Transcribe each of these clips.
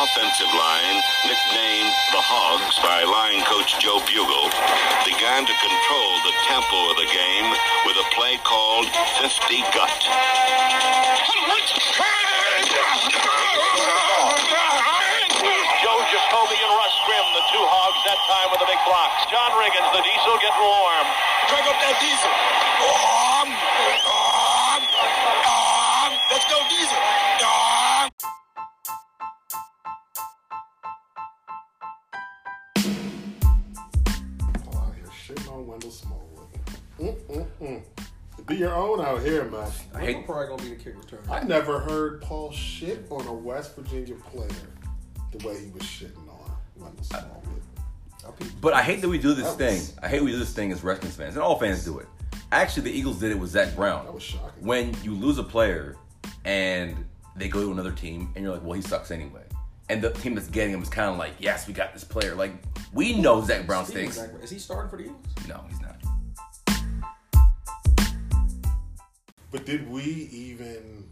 offensive line, nicknamed the Hogs by line coach Joe Bugel, began to control the tempo of the game with a play called 50 Gut. Joe Jacoby and Russ Grimm, the two hogs that time with the big blocks. John Riggins, the diesel getting warm. Drag up that diesel. Um, um, um, let's go diesel. Your own out here, man. I hate probably gonna be the kick returner. I never heard Paul shit on a West Virginia player the way he was shitting on Wendell Smallwood. But I hate that we do this That thing. was- I hate we do this thing as Redskins fans, and all fans do it. Actually, the Eagles did it with Zach Brown. That was shocking. When you lose a player and they go to another team, and you're like, well, he sucks anyway. And the team that's getting him is kind of like, yes, we got this player. Like, we know Zach Brown Speaking of stinks. Zach Brown, Is he starting for the Eagles? No, he's not. But did we even?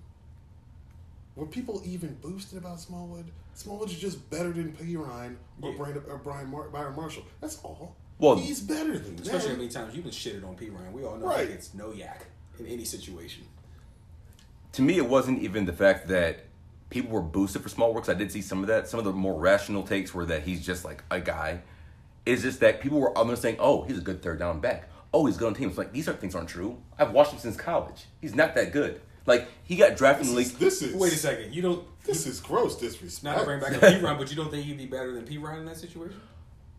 Were people even boosted about Smallwood? Smallwood's just better than Perine or Yeah. Brian, or uh, Brian Mar- Byron Marshall. That's all. Well- he's better than Especially how many times you've been shitted on Perine. We all know Right. he gets no yak in any situation. To me, it wasn't even the fact that people were boosted for Smallwood. works. I did see some of that. Some of the more rational takes were that he's just like a guy. It's just that people were almost saying, "Oh, he's a good third down back. Oh, he's good on teams." Like these are things aren't true. I've watched him since college. He's not that good. Like he got drafted in the This league. is, this is Wait a second. You don't. This is gross disrespect. Not to bring back up Perine, but you don't think he'd be better than Perine in that situation?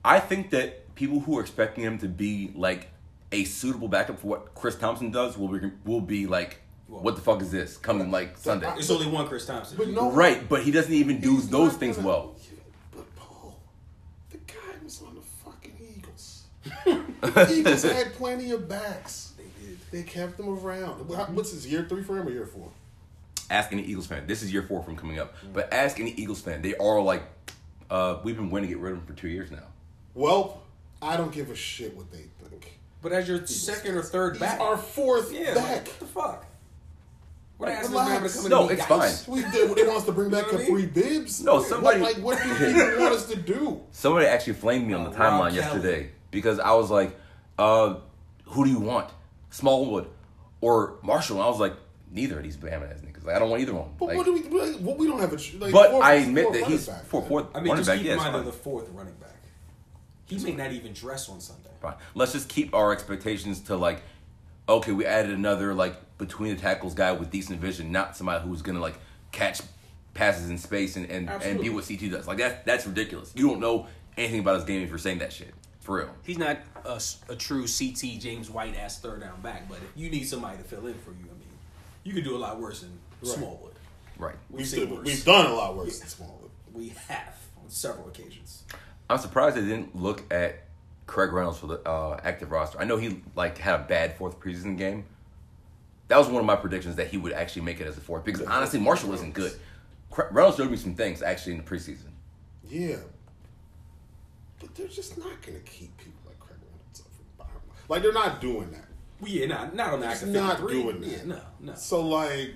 I think that people who are expecting him to be like a suitable backup for what Chris Thompson does will be will be like, "What the fuck is this?" Coming like Sunday. It's only one Chris Thompson. But no, Right, but he doesn't even do He's those not things gonna- well. But Paul, the guy was on the fucking Eagles. the Eagles had plenty of backs. They did. They kept them around. What's his year three for him or year four? ask any Eagles fan. This is year four from coming up, but ask any Eagles fan. They are like, uh, we've been waiting to get rid of him for two years now. Well, I don't give a shit what they think. But as your second or third He's back, our fourth yeah, back. like, what the fuck? We're Like, not asking this man to relax. come in No, it's guys. fine. We did. They want us to bring back You know what I Kapri Bibbs. No, somebody- What, like, what do people want us to do? Somebody actually flamed me on the Rob timeline Kelly. yesterday because I was like, uh, who do you want, Smallwood or Marshall? And I was like, neither of these Bama ass niggas. Like, I don't want either one. But Like, what do we? What we don't have a. Like, but fourth- I admit fourth that he's back, for fourth I mean, just back. keep Yeah, in it's mind fine. they're the fourth running back. He may not even dress on Sunday. Fine. Let's just keep our expectations to like, okay, we added another like between the tackles guy with decent vision, not somebody who's gonna like catch passes in space and and, and be what CT does. Like that that's ridiculous. You don't know anything about his game if you're saying that shit. For real. He's not a true CT James White ass third down back, but if You need somebody to fill in for you. I mean, you could do a lot worse than Smallwood. Right. We've, seen still, worse. we've done a lot worse than Smallwood. We have on several occasions. I'm surprised they didn't look at Craig Reynolds for the uh, active roster. I know he like had a bad fourth preseason game. That was one of my predictions that he would actually make it as a fourth because honestly, Marshall isn't good. Reynolds showed me some things actually in the preseason. Yeah. But they're just not going to keep people like Craig Reynolds up from behind. Like, they're not doing that. Well, yeah, not not on the He's active not 53. doing that. Yeah, no, no. So, like,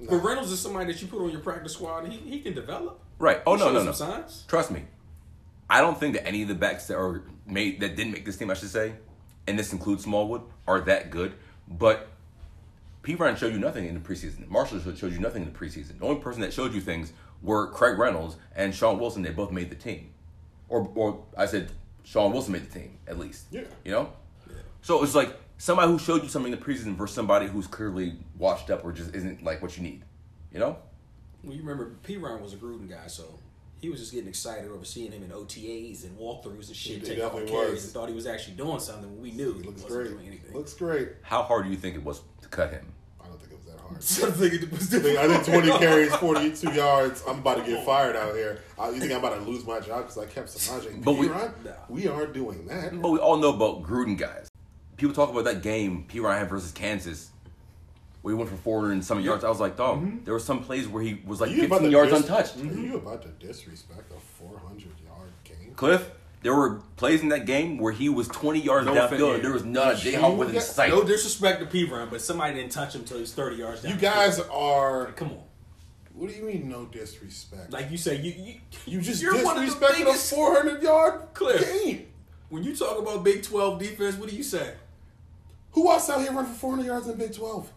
But Reynolds is somebody that you put on your practice squad. and He he can develop. Right. Oh He no, no, no. signs. Trust me. I don't think that any of the backs that are made that didn't make this team, I should say, and this includes Smallwood, are that good. But Perine showed you nothing in the preseason. Marshall showed showed you nothing in the preseason. The only person that showed you things were Craig Reynolds and Shaun Wilson. They both made the team, or or I said Shaun Wilson made the team at least. Yeah. You know. So it's like somebody who showed you something in the preseason versus somebody who's clearly washed up or just isn't like what you need. You know. Well, you remember Perine was a Gruden guy, so he was just getting excited over seeing him in OTAs and walkthroughs and shit, taking off carries was. and thought he was actually doing something. when We knew he, he looks wasn't great. doing anything. Looks great. How hard do you think it was to cut him? I don't think it was that hard. I think it was I think, I think 20 carries, 42 yards. I'm about to get oh. fired out here. I, you think I'm about to lose my job because I kept Samaje? But we- Ryan? we aren't doing that. But we all know about Gruden guys. People talk about that game, Perine versus Kansas, where he went for 400 and some yards. I was like, dog, mm-hmm. there were some plays where he was like You 15 yards dis- untouched. Are you about to disrespect a 400 yard game? Cliff, there were plays in that game where he was 20 yards No downfield offense. there was not a Jayhawk within Yeah. sight. No disrespect to Perine, but somebody didn't touch him until he was 30 yards down. You guys are. Come on. What do you mean no disrespect? Like you say, you you, you just you're one of the disrespected a 400 yard clip. game. When you talk about Big Twelve defense, what do you say? Who else out here run for 400 yards in Big 12?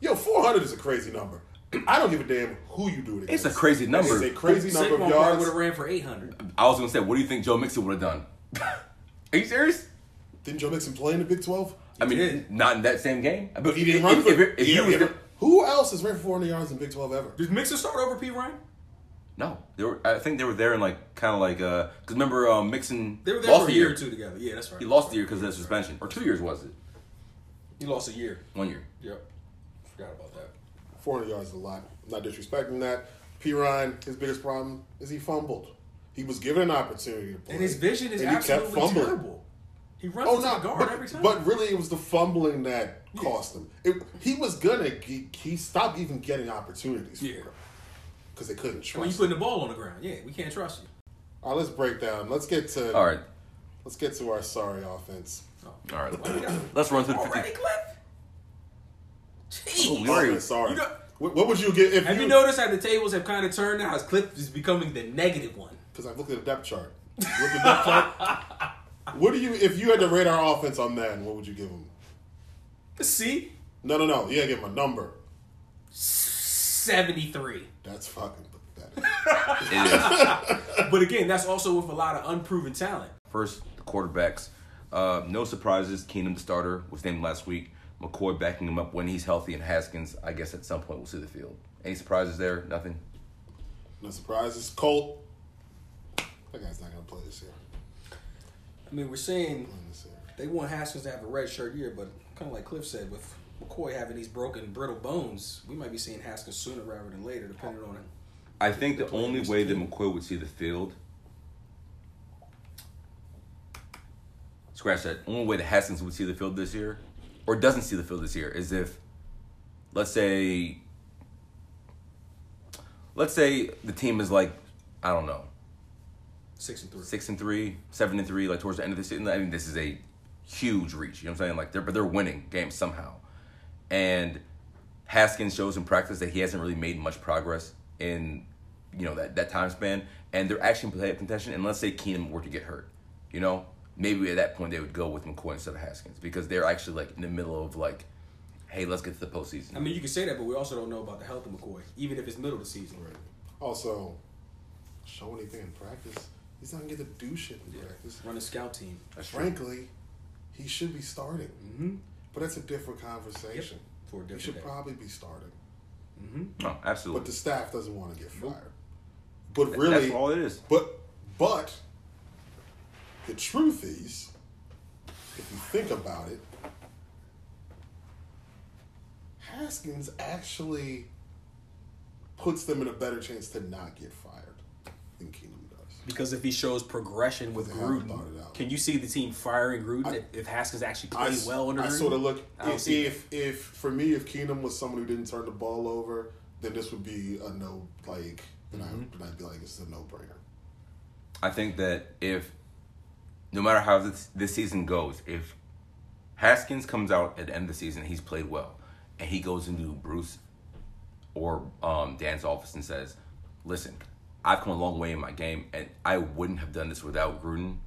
Yo, 400 is a crazy number. I don't give a damn who you do it against. It's a crazy number. It's a crazy number of Saquon yards. would have ran for eight hundred. I was gonna say, what do you think Joe Mixon would have done? Are you serious? Didn't Joe Mixon play in the Big 12? I mean, did. not in that same game. But He didn't if, run if, for if, if he- he was he- Who else has ran for 400 yards in Big 12 ever? Did Mixon start over Perine? no, they were. I think they were there in like kind of like uh, because remember um, Mixon They were there lost for a the year or two together. Yeah, that's right. He lost the year because of that suspension, or two years was it? He lost a year. One year. Yep. Forgot about that. 400 yards is a lot. I'm not disrespecting that. Perine, his biggest problem is he fumbled. He was given an opportunity to play. And his vision is and he kept absolutely fumbling. terrible. He runs Oh into no! the guard But, every time. but really, it was the fumbling that cost him. It, he was gonna. He, he stopped even getting opportunities. Yeah. Because they couldn't trust. when you him. putting the ball on the ground, yeah, we can't trust you. All right, let's break down. Let's get to. All right, Let's get to our sorry offense. Oh. all right. Let's run through the Already. Cliff. Jeez. Oh, we already- sorry. You know- what, what would you get if Have you you? noticed how the tables have kind of turned now? As Cliff is becoming the negative one. Because I looked at the depth chart. Look at the depth chart. What do you? If you had to rate our offense on that, what would you give him? See, No, no, no. You gotta give him a number. seventy-three. That's fucking pathetic. It is. But again, that's also with a lot of unproven talent. First, the quarterbacks. Uh, no surprises. Keenum, the starter, was named last week. McCoy backing him up when he's healthy, and Haskins, I guess at some point, will see the field. Any surprises there? Nothing. no surprises. Colt. That guy's not gonna play this year. I mean, we're saying Playing this year. they want Haskins to have a red shirt year, but kind of like Cliff said, with McCoy having these broken, brittle bones, we might be seeing Haskins sooner rather than later, depending on it. I think the only way that McCoy would see the field. Scratch that. Only way that Haskins would see the field this year, or doesn't see the field this year, is if, let's say, let's say the team is like, I don't know, Six and three. six and three, seven and three, like towards the end of the season. I mean, this is a huge reach. You know what I'm saying? Like they're but they're winning games somehow. And Haskins shows in practice that he hasn't really made much progress in you know that, that time span. And they're actually in play contention. And let's say Keenum were to get hurt, you know, maybe at that point they would go with McCoy instead of Haskins because they're actually like in the middle of like, hey, let's get to the postseason. I mean, you can say that, but we also don't know about the health of McCoy, even if it's middle of the season. Right. Also, show anything in practice. He's not gonna get to do shit in practice. Run a scout team. That's true. Frankly, he should be starting. Mm-hmm. But that's a different conversation. For a He different should day. probably be starting. no, absolutely. But the staff doesn't want to get fired. But That's really, all it is. But but the truth is, if you think about it, Haskins actually puts them in a better chance to not get fired than Keenum does. Because if he shows progression with They haven't Gruden, thought it out. can you see the team firing Gruden I- if, if Haskins actually plays well under I Gruden? sort of look I don't if, if if for me if Keenum was someone who didn't turn the ball over, then this would be a no like then, Mm-hmm. then I'd be like it's a no brainer. I think that if, no matter how this, this season goes, if Haskins comes out at the end of the season, he's played well, and he goes into Bruce or um, Dan's office and says, "Listen, I've come a long way in my game, and I wouldn't have done this without Gruden."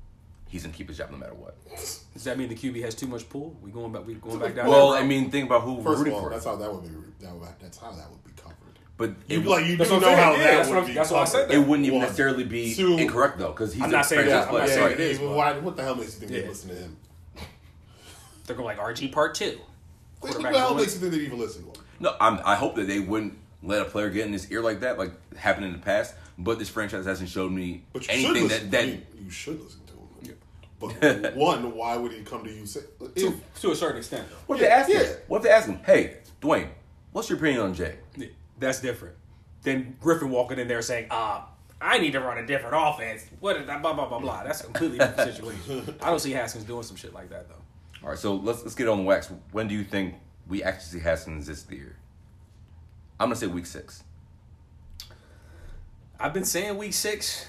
He's gonna keep his job no matter what. Does that mean the QB has too much pull? We going back? We going back down? Well, that I mean, think about who we're First of rooting all, for. that's how that would be. That would, that's how that would be covered. But You it, like you That's do what know I'm how. Yeah, that that's would what- be that's why I said that. it wouldn't even One. necessarily be Two. incorrect though, because he's I'm a not saying franchise that. I'm not Yeah, saying Right. it is, but- why, what the hell makes you think they listen to him? they're going like RG part two. What the Quarterback hell makes you think they even listen to him? No, I'm, I hope that they wouldn't let a player get in his ear like that, like happened in the past. But this franchise hasn't showed me But you anything that that I you should listen to him. But one, why would he come to you? Say, if, To, to a certain extent. What if Yeah, they ask yeah. him? What if they ask him? Hey, Dwayne, what's your opinion on Jay? Yeah, That's different. than Griffin walking in there saying, "Ah, I need to run a different offense." What is that? Blah blah blah blah. That's a completely different situation. I don't see Haskins doing some shit like that though. All right, so let's let's get on the wax. When do you think we actually see Haskins this year? I'm gonna say week six. I've been saying week six,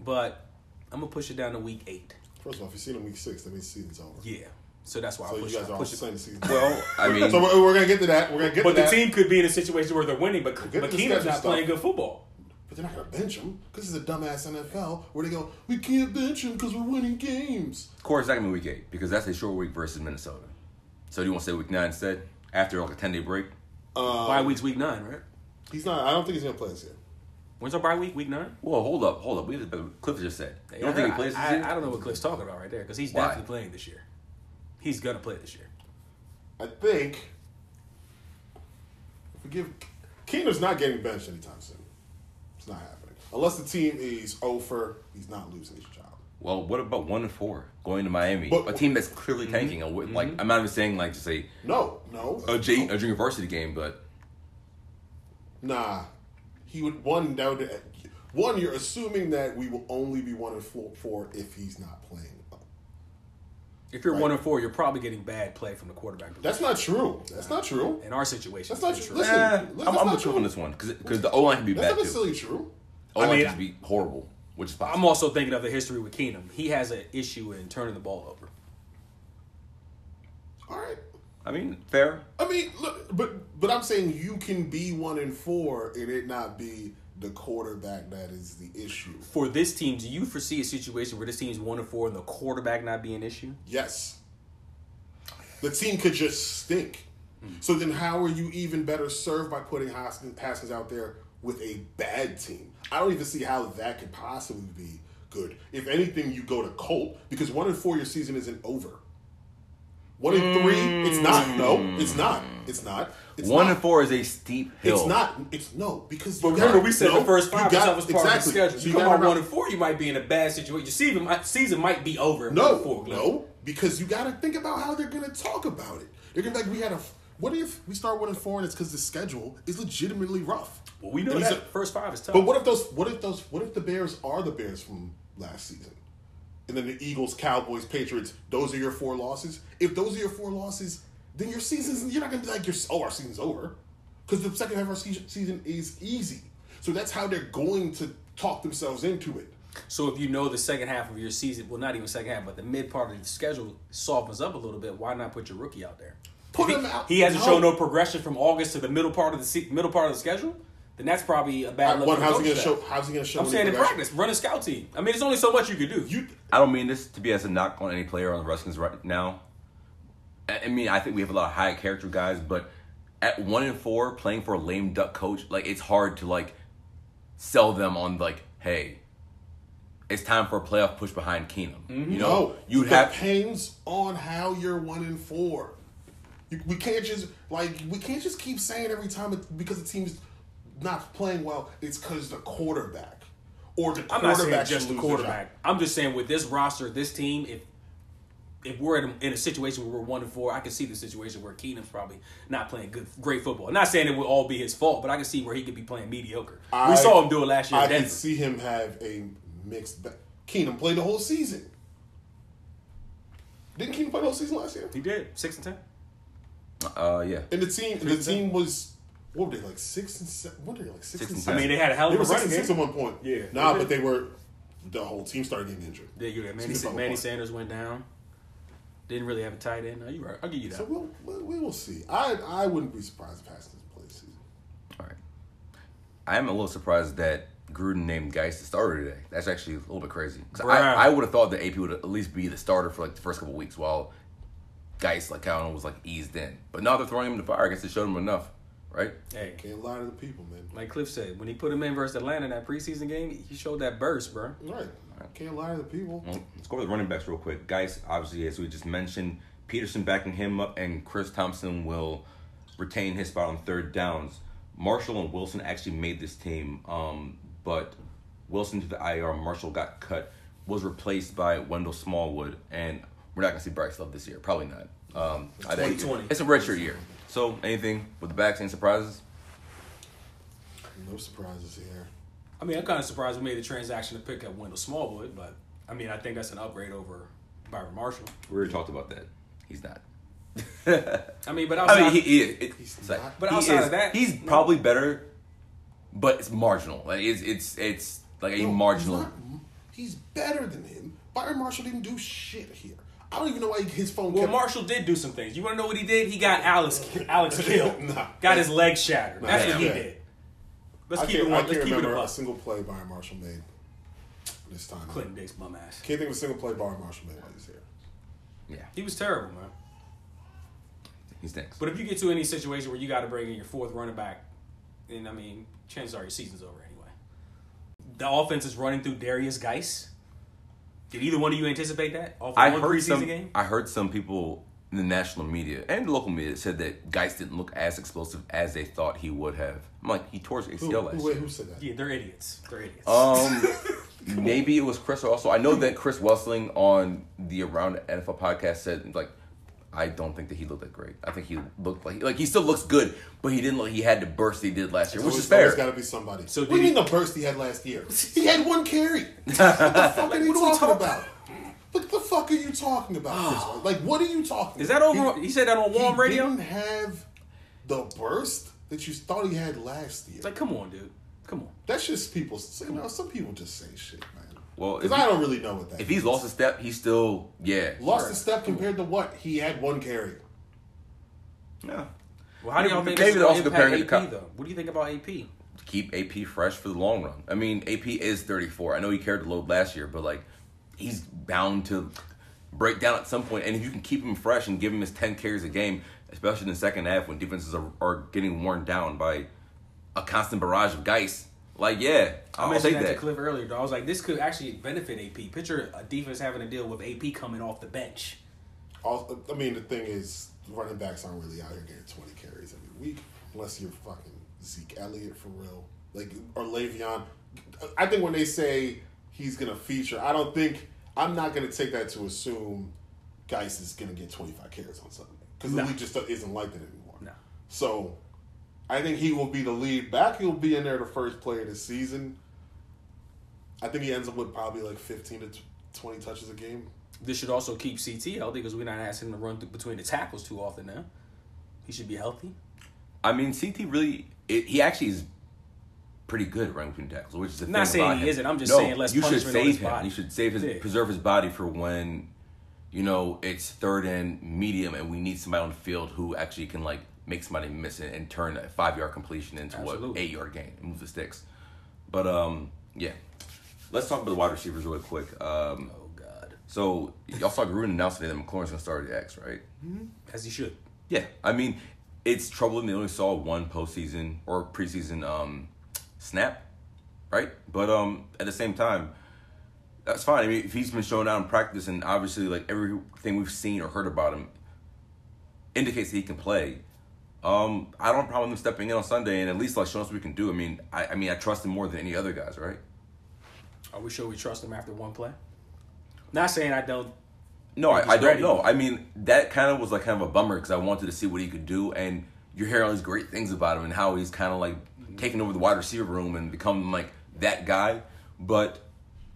but I'm gonna push it down to week eight. first of all, if you see him week six, that means the season's over. Yeah, So that's why So I you push, guys are all push it. saying the season. Well, I mean, so we're, we're gonna get to that. We're gonna get to that. But to the that. team could be in a situation where they're winning, but, get but to the Keenum's schedule not stuff. playing good football. But they're not gonna bench him because it's a dumbass NFL where they go, we can't bench him because we're winning games. of course, not gonna be week eight because that's a short week versus Minnesota. So do you want to say week nine instead after like a ten day break? Um, Bye week's week nine, right? He's not. I don't think he's gonna play this year. When's our bye week? Week nine? Well, hold up, hold up. We Cliff just said. You don't think he plays this I, year? I, I don't know what Cliff's talking about right there because he's Why? definitely playing this year. He's gonna play this year. I think if we give Keenum's not getting benched anytime soon. It's not happening unless the team is over. He's not losing his job. Well, what about one and four going to Miami, But- a team that's clearly mm-hmm. tanking? A wi- Like mm-hmm. I'm not even saying like to say No, no, a, J, a junior varsity game, but Nah, he would one that would one. You're assuming that we will only be one and four, four if he's not playing. If you're Right. one and four, you're probably getting bad play from the quarterback. That's not true. That's not true. in our situation. That's not true. true. Listen, eh, that's I'm, I'm not with you on this one because the O line can be That's bad not too. necessarily true. O line I mean, can be horrible, which is possible. I'm also thinking of the history with Keenum. He has an issue in turning the ball over. All right. I mean, fair. I mean, look, but but I'm saying you can be one and four and it not be the quarterback that is the issue. For this team, do you foresee a situation where this team's one and four and the quarterback not be an issue? Yes. The team could just stink. Hmm. So then, how are you even better served by putting Haskins, Haskins out there with a bad team? I don't even see how that could possibly be good. If anything, you go to Colt because one and four, your season isn't over. One and three, it's not. No, it's not. It's not. It's one not. and four is a steep hill. It's not. It's no because. But you remember, got- we said no, the first you five got- was part exactly. of the schedule. So you you come on one and four, you might be in a bad situation. Your season, might- season might be over. No, four, no, because you got to think about how they're going to talk about it. They're going to be like, we had a. What if we start one and four and it's because the schedule is legitimately rough? Well, we know And that a- first five is tough. But what if those? What if those? What if the Bears are the Bears from last season? And then the Eagles, Cowboys, Patriots. Those are your four losses. If those are your four losses, then your season's. You're not gonna be like, your oh, our season's over, because the second half of our season is easy. So that's how they're going to talk themselves into it. So if you know the second half of your season, well, not even second half, but the mid part of the schedule softens up a little bit, why not put your rookie out there? Put If him he, out. He hasn't No. shown no progression from August to the middle part of the se- middle part of the schedule. Then that's probably a bad. look for the how's he gonna show? staff. How's he gonna show? I'm saying in practice, run a scout team. I mean, there's only so much you can do. You I don't mean this to be as a knock on any player on the Redskins right now. I I mean, I think we have a lot of high character guys, but at one and four, playing for a lame duck coach, like it's hard to like sell them on like, hey, it's time for a playoff push behind Keenum. Mm-hmm. You know, oh, No, you'd have depends on how you're one and four. You, we can't just like we can't just keep saying every time it, because the team's not playing well. It's because the quarterback or the I'm not saying quarterback just the should lose their quarterback. job. I'm just saying with this roster, this team, if if we're in a, in a situation where we're one and four, I can see the situation where Keenum's probably not playing good, great football. Not saying it would all be his fault, but I can see where he could be playing mediocre. we saw him do it last year. I in can see him have a mixed. Ba- Keenum played the whole season. Didn't Keenum play the whole season last year? He did six and ten. uh, yeah. And the team, the and team was what were they like six and seven? What were they like six, Six and and seven? I mean, they had a hell They of were a six running and six game. at one point. Yeah. nah, but they were. The whole team started getting injured. Yeah, you got Manny, Super Manny. Sanders went down. Didn't really have a tight end. No, you right. I'll give you that. So we'll, we'll we will see. I I wouldn't be surprised if Haskins plays this season. All right. I am a little surprised that Gruden named Guice the starter today. That's actually a little bit crazy. I, I would have thought that AP would at least be the starter for like the first couple weeks while Guice, like, I don't was like eased in. But now they're throwing him in the fire. I guess they showed him enough, right? Hey, Can't lie to the people, man. like Cliff said, when he put him in versus Atlanta in that preseason game, he showed that burst, bro. Right. Can't lie to the people. Well, let's go over the running backs real quick. Guice, obviously, as we just mentioned, Peterson backing him up, and Chris Thompson will retain his spot on third downs. Marshall and Wilson actually made this team, um, but Wilson to the IR, Marshall got cut, was replaced by Wendell Smallwood, and we're not gonna see Bryce Love this year, probably not. Um, I think 2020. it's a redshirt year. So, anything with the backs, any surprises? No surprises here. I mean, I'm kind of surprised we made the transaction to pick up Wendell Smallwood, but I mean, I think that's an upgrade over Byron Marshall. We already talked about that. He's not. I mean, but outside, I mean, he, he, it, He's like- not. But he outside is- of that, he's no. probably better, but it's marginal. Like it's it's it's like a No, marginal. He's, not- he's better than him. Byron Marshall didn't do shit here. I don't even know why his phone. Well, kept, Marshall did do some things. You want to know what he did? He got Alex Alex killed. Nah. got his leg shattered. Nah, That's what he yeah. did. Let's I keep it I one. can't Let's keep it a remember a buck. single play Byron Marshall made this time. Clinton Dix bum ass. Can't think of a single play Byron Marshall made while he's here. Yeah, He was terrible, man. he stinks. But if you get to any situation where you got to bring in your fourth running back, then I mean, chances are your season's over anyway. The offense is running through Derrius Guice. Did either one of you anticipate that? Off of I one heard some. game? I heard some people in the national media and the local media said that Guice didn't look as explosive as they thought he would have. I'm like, he tore his Who, ACL last who, year. who said that? Yeah, they're idiots. They're idiots. Um, maybe it was Chris also. I know that Chris Wesseling on the Around NFL podcast said like, I don't think that he looked that great. I think he looked like like he still looks good, but he didn't look he had the burst he did last year, which is fair. There's got to be somebody. So what do you did mean the burst he had last year? He had one carry. what the fuck are you talking about? What the fuck are you talking about? Chris? like, what are you talking? Is that about? over? He, said that on He, Warm he Radio. didn't have the burst that you thought he had last year. Like, come on, dude. Come on. That's just people. You know, some people just say shit, man. Well, because I don't really know what that. if he's lost a step, he's still yeah. lost a step compared to what he had one carry. Yeah. Well, how do y'all think Maybe this they're also impact comparing AP to though? What do you think about AP? keep AP fresh for the long run. I mean, AP is 34. I know he carried the load last year, but like he's bound to break down at some point. And if you can keep him fresh and give him his 10 carries a game, especially in the second half when defenses are, are getting worn down by a constant barrage of guys, like yeah, I I'll mentioned take that, that. to Cliff earlier. Though. I was like, this could actually benefit AP. Picture a defense having to deal with AP coming off the bench. Also, I mean, the thing is, running backs aren't really out here getting 20 carries every week unless you're fucking Zeke Elliott for real. Like, or Le'Veon. I think when they say he's going to feature, I don't think, I'm not going to take that to assume Guice is going to get 25 carries on Sunday. Because No. the league just isn't like that anymore. No. So, I think he will be the lead back. He'll be in there the first play of the season. I think he ends up with probably like 15 to 20 touches a game. This should also keep CT healthy because we're not asking him to run through between the tackles too often now. He should be healthy. I mean, CT really, it, he actually is pretty good at running between tackles, which is the I'm not saying he him. isn't. I'm just No, saying less you should save his him. body. You should save his, Yeah. preserve his body for when, you know, it's third and medium, and we need somebody on the field who actually can like make somebody miss it and turn a five yard completion into what eight yard gain and move the sticks. But um, yeah, let's talk about the wide receivers real quick. Um, Oh God, so y'all saw Gruden announce today that McLaurin's gonna start at X, right? as he should. Yeah, I mean, it's troubling. They only saw one postseason or preseason um, snap, right? But um, at the same time, that's fine. I mean, if he's been showing out in practice, and obviously, like everything we've seen or heard about him indicates that he can play. Um, I don't have a problem with him stepping in on Sunday and at least like showing us what we can do. I mean, I, I mean, I trust him more than any other guys, right? Are we sure we trust him after one play? Not saying I don't. No, I, I don't ready. know. I mean, that kind of was like kind of a bummer because I wanted to see what he could do, and you're hearing all these great things about him and how he's kind of like taking over the wide receiver room and becoming like that guy. But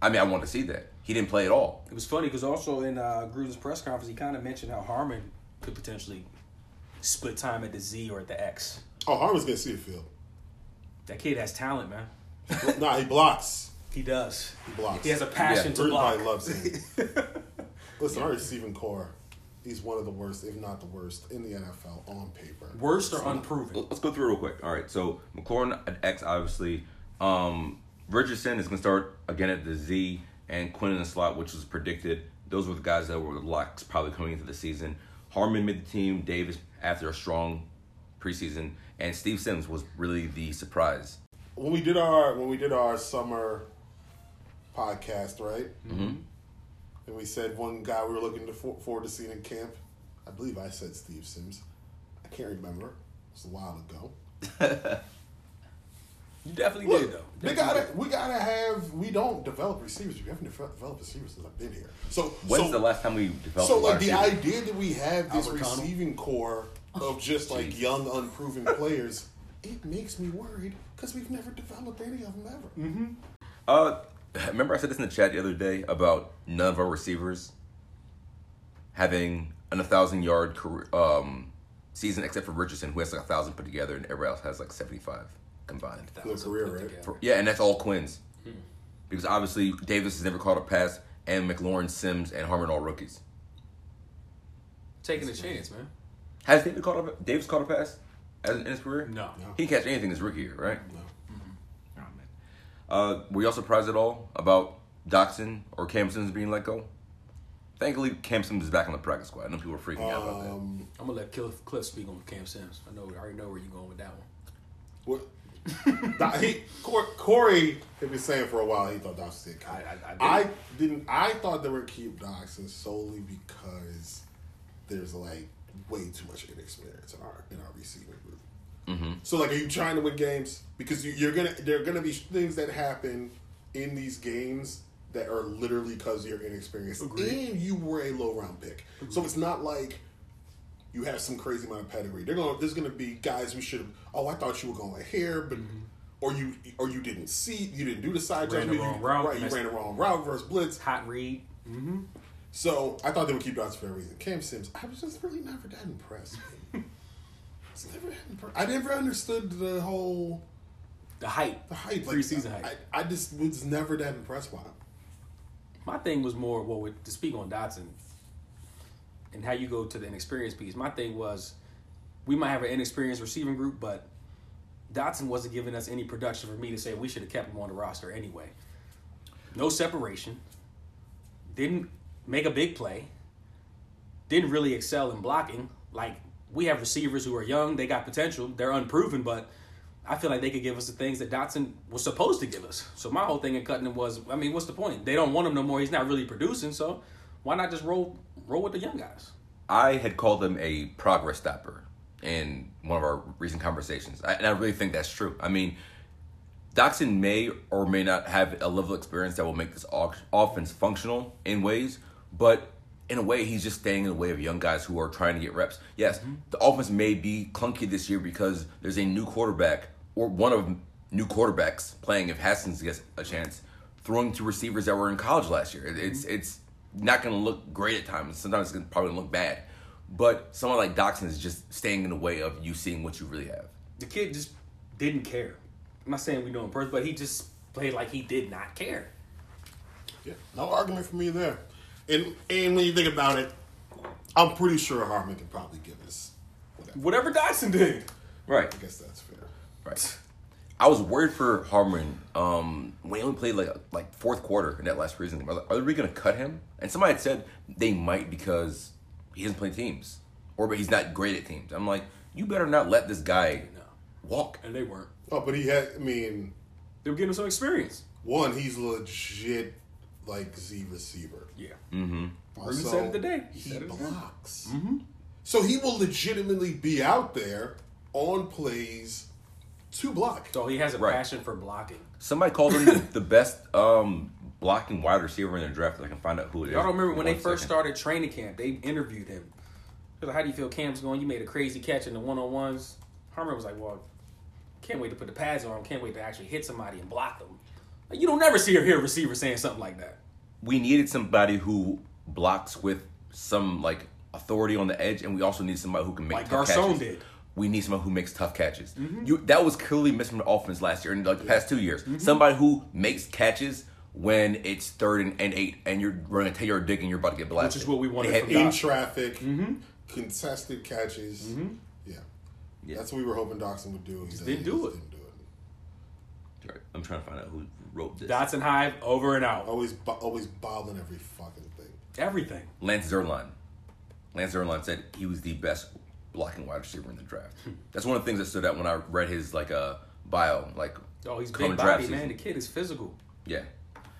I mean, I want to see that. He didn't play at all. It was funny because also in uh, Gruden's press conference, he kind of mentioned how Harmon could potentially split time at the Z or at the X. Oh, Harmon's going to see the field. That kid has talent, man. nah, he blocks. He does. He blocks. He has a passion Yeah. to Gruden block. probably loves him. Listen, our receiving corps, he's one of the worst, if not the worst, in the NFL on paper. Worst or unproven? Let's go through real quick. All right, so McLaurin at X, obviously. Um, Richardson is going to start again at the Z, and Quinn in the slot, which was predicted. Those were the guys that were the locks probably coming into the season. Harmon made the team. Davis after a strong preseason, and Steve Sims was really the surprise. When we did our when we did our summer podcast, right? Mm-hmm. And we said one guy we were looking to for, forward to seeing in camp. I believe I said Steve Sims. I can't remember. It was a while ago. You definitely Look, did though. we Definitely gotta, we gotta have. We don't develop receivers. We haven't devel- developed receivers since I've been here. So, When's so, the last time we developed? so like the receiver? idea that we have this Albert Connell? receiving corps of just like Jeez. young, unproven players, it makes me worried because we've never developed any of them ever. Mm-hmm. Uh, remember I said this in the chat the other day about none of our receivers having an a thousand yard career, um, season except for Richardson, who has like a thousand put together, and everybody else has like seventy five combined. For the career, right? For- yeah, and that's all Quinn's, because obviously Davis has never caught a pass, and McLaurin, Sims, and Harmon all rookies. Taking a chance, man. Has David caught a Davis caught a pass as, in his career? No. He didn't catch anything his rookie year, right? No. Man. Uh, were y'all surprised at all about Doctson or Cam Sims being let go? Thankfully, Cam Sims is back on the practice squad. I know people were freaking out about that. Um, I'm gonna let Cliff, Cliff speak on Cam Sims. I know, I already know where you're going with that one. what? Doc- he, Corey had been saying for a while he thought Doctson did. I- I- I I didn't. I thought they were keep Doctson solely because there's like way too much inexperience in our in our receiving group. So like, are you trying to win games? Because you, you're gonna there are gonna be things that happen in these games that are literally because you're inexperienced and you were a low round pick. So it's not like you have some crazy amount of pedigree. They're going. There's going to be guys who should. have Oh, I thought you were going here, but or you or you didn't see. You didn't do the side Ran jump. the you- wrong route. Right, you ran the wrong route versus blitz. Hot read. Mm-hmm. So I thought they would keep Doctson for a reason. Cam Sims, I was just really never that impressed. It's never I never understood the whole The hype. the hype. Like, Preseason hype. I, I just was never that impressed by him. My thing was more well with to speak on Doctson and how you go to the inexperienced piece. My thing was we might have an inexperienced receiving group, but Doctson wasn't giving us any production for me to say we should have kept him on the roster anyway. No separation. Didn't make a big play. Didn't really excel in blocking. Like we have receivers who are young, they got potential, they're unproven, but I feel like they could give us the things that Doctson was supposed to give us. So my whole thing in cutting him was, I mean, what's the point? They don't want him no more. He's not really producing, so why not just roll roll with the young guys? I had called him a progress stopper in one of our recent conversations, I, and I really think that's true. I mean, Doctson may or may not have a level of experience that will make this offense functional in ways, but in a way, he's just staying in the way of young guys who are trying to get reps. Yes, mm-hmm. the offense may be clunky this year because there's a new quarterback or one of new quarterbacks playing if Haskins gets a chance, throwing to receivers that were in college last year. It- It's mm-hmm. it's not going to look great at times. Sometimes it's gonna probably look bad. But someone like Doctson is just staying in the way of you seeing what you really have. The kid just didn't care. I'm not saying we know him first, but he just played like he did not care. Yeah, no argument for me there. And and when you think about it, I'm pretty sure Harmon can probably give us whatever. Whatever Doctson did. Right. I guess that's fair. Right. I was worried for Harmon um, when he only played like like fourth quarter in that last preseason game. Are, are we going to cut him? And somebody had said they might because he doesn't play teams or but he's not great at teams. I'm like, you better not let this guy No. walk. And they weren't. Oh, but he had. I mean, They were getting him some experience. one, he's legit like Z receiver. Yeah. Also, said it today. He He said it today. blocks. So he will legitimately be out there on plays to block. So he has a Right. passion for blocking. Somebody called him the, the best um, blocking wide receiver in the draft. I can find out who it is. Y'all don't remember when they one first second. started training camp? They interviewed him. Like, "How do you feel, Cam's going? You made a crazy catch in the one on ones." Harmon was like, "Well, can't wait to put the pads on. Can't wait to actually hit somebody and block them." Like, you don't never see or hear a receiver saying something like that. we needed somebody who blocks with some like authority on the edge, and we also need somebody who can make Like tough Garcon catches. did. Mm-hmm. We need someone who makes tough catches. You that was clearly missing from the offense last year and like the past two years. Mm-hmm. Somebody who makes catches when it's third and, and eight, and you're running a ten yard dig and you're about to get blasted. Which is what we wanted They from had- In Doc. traffic, contested catches. Yeah. Yeah. That's what we were hoping Dawson would do. He didn't do it. Didn't do it. Right. I'm trying to find out who wrote this. Doctson Hive over and out. Always, bo- always bobbling every fucking thing. Everything. Lance Zierlein. Lance Zierlein said he was the best blocking wide receiver in the draft. Hmm. That's one of the things that stood out when I read his like uh, bio. Like, Oh, he's coming big draft body, man. season. The kid is physical. Yeah,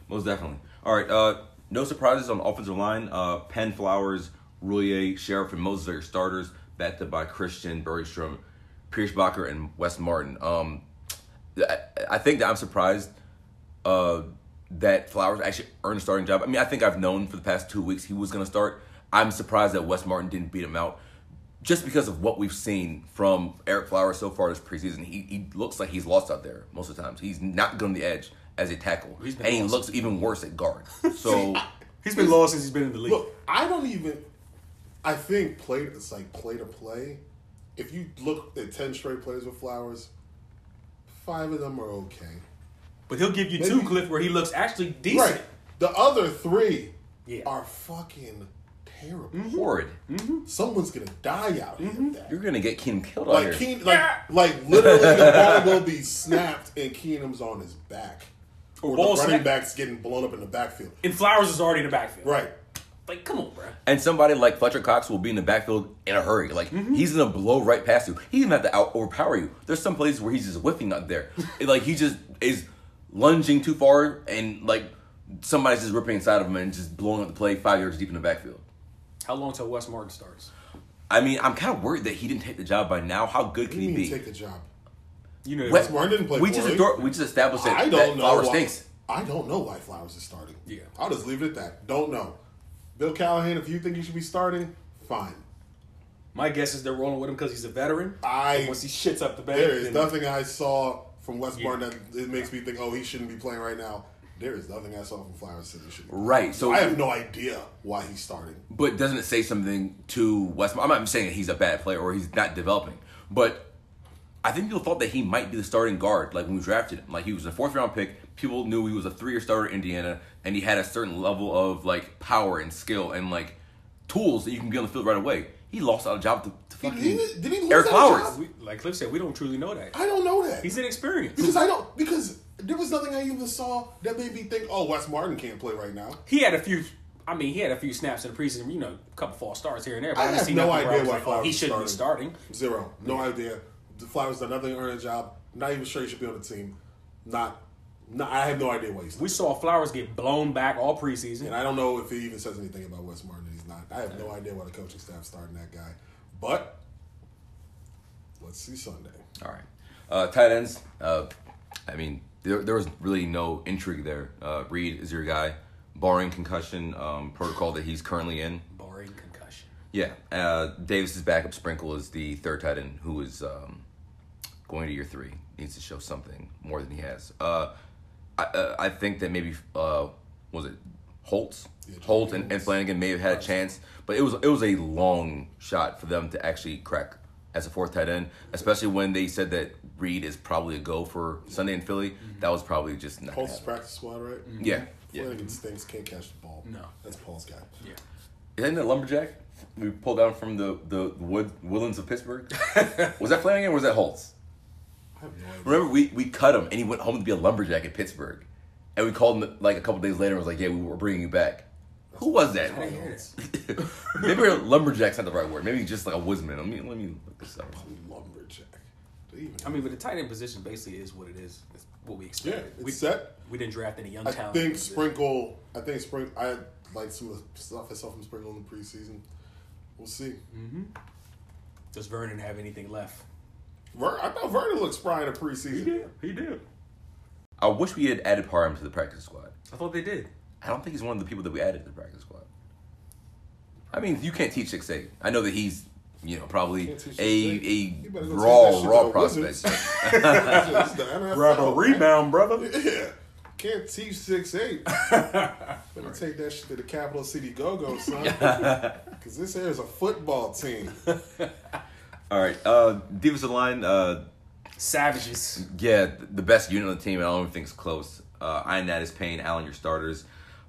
most definitely. All right, uh, no surprises on the offensive line. Uh, Penn, Flowers, Roullier, Scherff, and Moses are your starters, backed up by Christian, Bergstrom, Pierschbacher, and Wes Martin. Um, I, I think that I'm surprised uh, that Flowers actually earned a starting job. I mean, I think I've known for the past two weeks he was going to start. I'm surprised that Wes Martin didn't beat him out. Just because of what we've seen from Ereck Flowers so far this preseason, he, he looks like he's lost out there most of the times. He's not good on the edge as a tackle, He's been and he looks even worse at guard. So He's been lost since he's been in the league. Look, I don't even. I think play. It's like play to play. If you look at ten straight plays with Flowers, five of them are okay. But he'll give you Maybe- two, Cliff, where he looks actually decent. Right. The other three Yeah. are fucking terrible. Mm-hmm. Horrid. Mm-hmm. Someone's gonna die out here. Mm-hmm. that. You're gonna get Keenum killed out Like here. Keen, like like literally the ball will be snapped and Keenum's on his back, or the running snap- back's getting blown up in the backfield. And Flowers is already in the backfield. Right. Like, come on, bro. And somebody like Fletcher Cox will be in the backfield in a hurry. Like he's gonna blow right past you. He doesn't have to out overpower you. There's some places where he's just whiffing out there. Like he just is lunging too far and like somebody's just ripping inside of him and just blowing up the play five yards deep in the backfield. How long till Wes Martin starts? I mean, I'm kind of worried that he didn't take the job by now. How good What can you he mean be? take the job? You know, Wes Martin didn't play we just poorly. adore, we just established that, I don't know. Flowers why, stinks. I don't know why Flowers is starting. Yeah. I'll just leave it at that. Don't know. Bill Callahan, if you think you should be starting, fine. my guess is they're rolling with him because he's a veteran. I Once he shits up the bank, there is nothing I saw from West Yeah. That it makes me think, oh, he shouldn't be playing right now. There is nothing I saw from Flowers that he should. Be. Right. So I have no idea why he's starting. But doesn't it say something to West? I'm not saying he's a bad player or he's not developing, but I think people thought that he might be the starting guard. Like when we drafted him, like he was a fourth round pick. People knew he was a three year starter in Indiana, and he had a certain level of like power and skill and like tools that you can be on the field right away. He lost out a job to, to Did fucking he, did he lose Ereck Flowers. We, like Cliff said, we don't truly know that. I don't know that. He's inexperienced. because I don't because there was nothing I even saw that made me think, oh, Wes Martin can't play right now. He had a few. I mean, he had a few snaps in the preseason. You know, a couple false starts here and there. But I I, have see no nothing where I idea why like, oh, Flowers he shouldn't be starting. starting. Zero. No idea. The Flowers done nothing to earn a job. Not even sure he should be on the team. Not. not I have no idea why he's. We saw Flowers get blown back all preseason. And I don't know if he even says anything about Wes Martin. He's not. I have no idea why the coaching staff starting that guy. But let's see Sunday. All right. Uh, tight ends. Uh, I mean, there, there was really no intrigue there. Uh, Reed is your guy, barring concussion um, protocol that he's currently in. Barring concussion. Yeah. Uh, Davis's backup sprinkle is the third tight end who is um, going to year three. Needs to show something more than he has. Uh, I, uh, I think that maybe uh, was it Holtz, Yeah, Holt and, and Flanagan may have had a chance, but it was it was a long shot for them to actually crack as a fourth tight end, especially when they said that Reed is probably a go for Sunday in Philly. Mm-hmm. That was probably just not. Paul's happening. practice squad, right? Mm-hmm. Yeah, yeah. Flanagan stinks. Can't catch the ball. No. that's Paul's guy. Yeah. Isn't that lumberjack we pulled down from the the wood woodlands of Pittsburgh? was that Flanagan or was that Holtz? I have no idea. Remember, we, we cut him and he went home to be a lumberjack in Pittsburgh, and we called him like a couple days later and was like, "Yeah, we were bringing you back." Who was that? I didn't hear this. Maybe a lumberjack's not the right word. Maybe just like a woodsman. Let me let me look this up. Lumberjack. They even- I mean, but the tight end position basically is what it is. It's what we yeah, expected. it's we, set. we didn't draft any young talent. I talent. think in the position. Sprinkle. I think Sprinkle. I like some of the stuff I saw from Sprinkle in the preseason. We'll see. Mm-hmm. Does Vernon have anything left? Ver, I thought Vernon looked spry in the preseason. He did. I wish we had added Parham to the practice squad. I thought they did. I don't think he's one of the people that we added to the practice squad. I mean, you can't teach six eight. I know that he's you know probably a a You better go raw take that shit to raw prospect. Wizards. It's the NFL, Grab a rebound, brother. Yeah. Can't teach six eight. Better take that shit to the capital city go go, son. Because this here is a football team. All right, uh, defensive line. Uh, Savages. Yeah, the best unit on the team. I don't even think it's close. Uh, Ioannidis, Payne, Allen, your starters.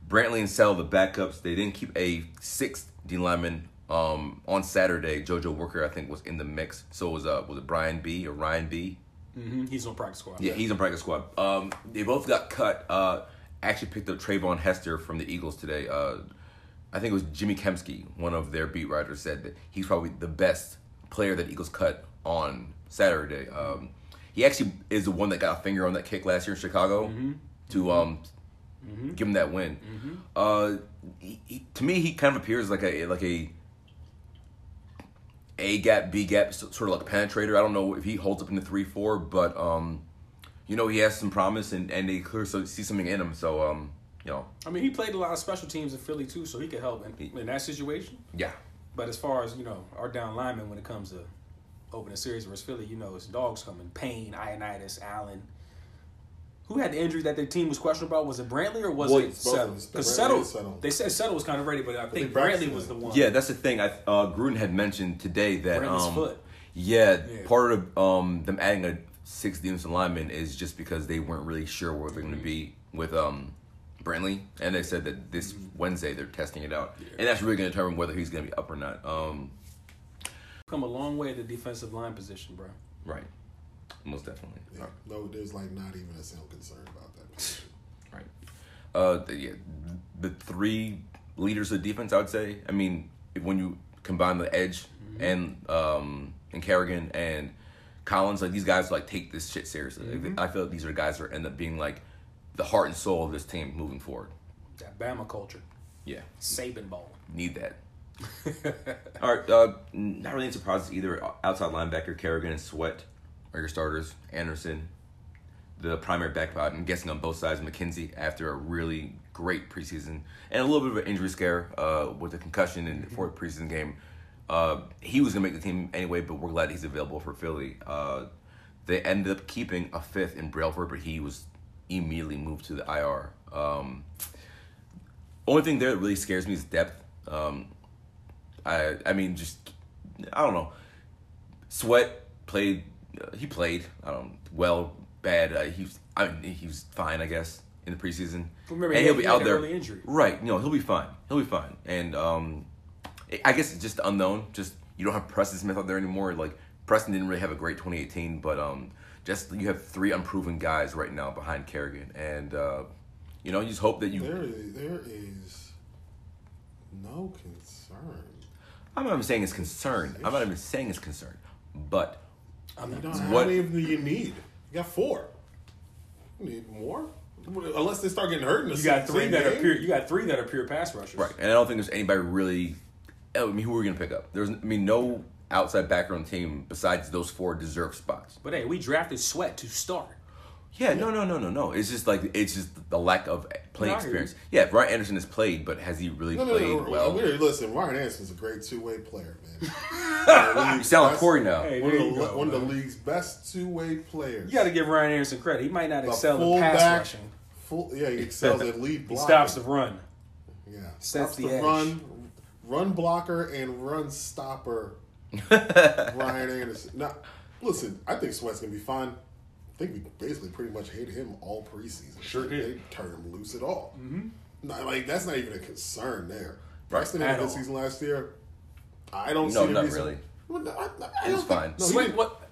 Brantley and Sell, the backups. They didn't keep a sixth D lineman um, on Saturday. JoJo Worker, I think, was in the mix. So was uh, was it Brian B or Ryan B? Mm-hmm. He's on practice squad. Yeah, he's on practice squad. Um, they both got cut. Uh, actually picked up Treyvon Hester from the Eagles today. Uh, I think it was Jimmy Kempski, one of their beat writers, said that he's probably the best player that Eagles cut on Saturday. Um, he actually is the one that got a finger on that kick last year in Chicago to um, give him that win. Uh, he, he, to me, he kind of appears like a like a a gap, B gap, sort of like a penetrator. I don't know if he holds up in the three four, but um, you know he has some promise and and they clearly so- see something in him. So um, you know, I mean, he played a lot of special teams in Philly too, so he could help in, in that situation. yeah, But as far as you know, our down linemen when it comes to opening a series versus Philly, you know, it's dogs coming. Payne, Ioannidis, Allen. Who had the injury that their team was questionable about? Was it Brantley or was Well, it it's both Settle? Because Settle, Settle. they said Settle was kind of ready, but I think think Brantley was the one. yeah. That's the thing. I uh, Gruden had mentioned today that um, foot. yeah, Yeah. part of um them adding a sixth defensive lineman is just because they weren't really sure where they're going to be with um Brantley, and they said that this Wednesday they're testing it out, and that's really going to determine whether he's going to be up or not. Um, Come a long way at the defensive line position, bro. right, most definitely. Yeah. No, there's like not even a single concern about that. Right. Uh, the, yeah, the three leaders of defense, I would say. I mean, when you combine the edge and um and Kerrigan and Collins, like these guys like take this shit seriously. Like, I feel like these are guys that end up being like the heart and soul of this team moving forward. That Bama culture, Yeah, Saban ball. need that. All right, uh, not really any surprises either. Outside linebacker Kerrigan and Sweat are your starters. Anderson, the primary back pod, I'm guessing on both sides. McKinzie after a really great preseason and a little bit of an injury scare uh, with a concussion in the fourth preseason game. Uh, he was gonna make the team anyway, but we're glad he's available for Philly. Uh, they ended up keeping a fifth in Brailford, but he was immediately moved to the IR. Um, only thing there that really scares me is depth. Um, I I mean just I don't know. Sweat played. Uh, he played. I don't well bad. Uh, he was. I mean he was fine I guess in the preseason. Remember, and he he'll had- be he had out there. early injury. Right. You know he'll be fine. He'll be fine. And um, I guess it's just unknown. Just you don't have Preston Smith out there anymore. Like Preston didn't really have a great 2018, but um, just you have three unproven guys right now behind Kerrigan, and uh, you know you just hope that you. There is, there is no concern. I'm not even saying it's concerned. I'm not even saying it's concerned, but You don't, What- How many of them do you need? You got four. You need more? Unless they start getting hurt in the You got same three that are game. pure. You got three that are pure pass rushers. Right, and I don't think there's anybody really. I mean, who are we gonna pick up? There's, I mean, no outside backer on the team besides those four deserve spots. But hey, we drafted Sweat to start. Yeah, no, no, no, no, no. It's just like it's just the lack of playing No, I hear experience. Yeah, Ryan Anderson has played, but has he really No, no, played no, no. well? Well, listen, Ryan Anderson's a great two way player, man. You sound like Corey now. Hey, One, of there the, you go, one of the league's best two way players. You got to give Ryan Anderson credit. He might not The excel in pass fullback, rushing. Full, yeah, he excels at lead He stops the run. Yeah, Sets stops the the, edge. run, run blocker and run stopper. Ryan Anderson. Now, listen, I think Sweat's gonna be fine. I think we basically pretty much hated him all preseason. Sure Like, did. They turned him loose at all. Mm-hmm. Not, like that's not even a concern there. Preston At had a good season last year. I don't No, see not reason- really. Well, no, I, I He was don't think- fine. No, he Sweat, didn't- what?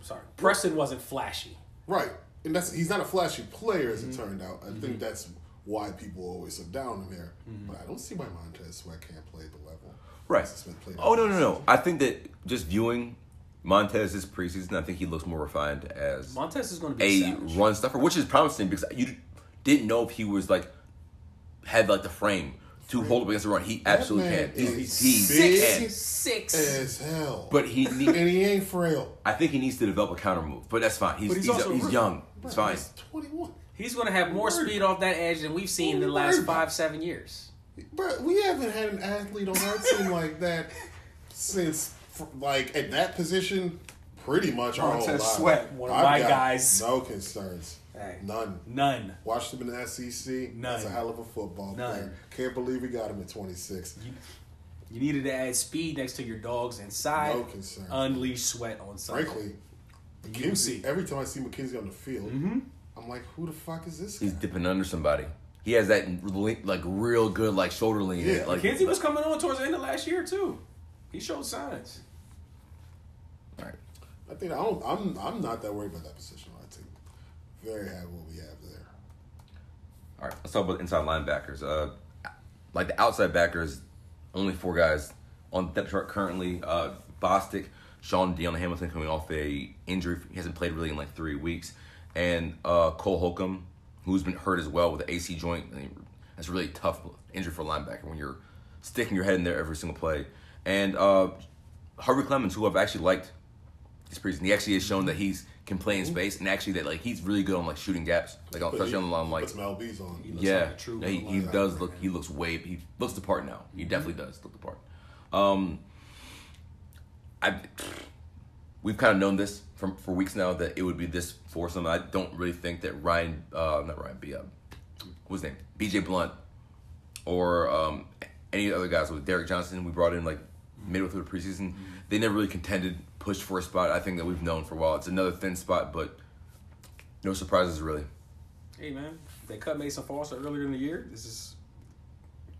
Sorry, Preston wasn't flashy. Right. And that's he's not a flashy player as Mm-hmm. it turned out. I think that's why people always are down on him here. But I don't see why Montez Sweat can't play the level. Right. Smith played Oh no, last no, no. I think that just viewing Montez this preseason, I think he looks more refined as Montez is going to be a savage. run stuffer, which is promising because you didn't know if he was like had like the frame to hold up against the run. He absolutely man can. He, is he big can. six. As hell. But he need, and he ain't frail. I think he needs to develop a counter move. But that's fine. He's But he's he's, also he's rookie. young. It's fine. He's 21. He's going to have more speed off that edge than we've seen in the What are you last five, seven years. But we haven't had an athlete on our team like that since, fr- like, at that position, pretty much our whole Montez. Sweat, one of I've my got guys. No concerns. Hey. None. None. Watched him in the SEC. None. That's a hell of a football None. player. Can't believe we got him at 26. You needed to add speed next to your dogs inside. No concern. Unleash sweat on Sunday. Frankly, You. McKinzie, every time I see McKinzie on the field, mm-hmm. I'm like, who the fuck is this guy? He's dipping under somebody. He has that like real good like shoulder lean. Yeah. like McKinzie was coming on towards the end of last year too. He showed signs. I think I don't, I'm I'm not that worried about that position I think. Very happy what we have there. All right, let's talk about inside linebackers. Uh, like the outside backers, only four guys on the depth chart currently. Uh, Bostic, Shaun Dion Hamilton coming off a injury. He hasn't played really in like three weeks, and uh, Cole Holcomb, who's been hurt as well with the AC joint. I mean, that's a really tough injury for a linebacker when you're sticking your head in there every single play. And uh, Harvey-Clemons, who I've actually liked this preseason, he actually has shown that he's can play in space, and actually that like he's really good on like shooting gaps, like But especially he- on the line, like puts some LBs on. looks yeah, like true Yeah, he, he does look. He looks way. He looks the part now. He definitely does look the part. Um, I we've kind of known this from for weeks now that it would be this foursome. I don't really think that Ryan, uh, not Ryan, B, uh, what's his name, B.J. Blunt, or um, any other guys with Derek Johnson. We brought in like midway through the preseason. They never really contended, pushed for a spot. I think that we've known for a while. It's another thin spot, but no surprises really. Hey man, They cut Mason Foster earlier in the year. This is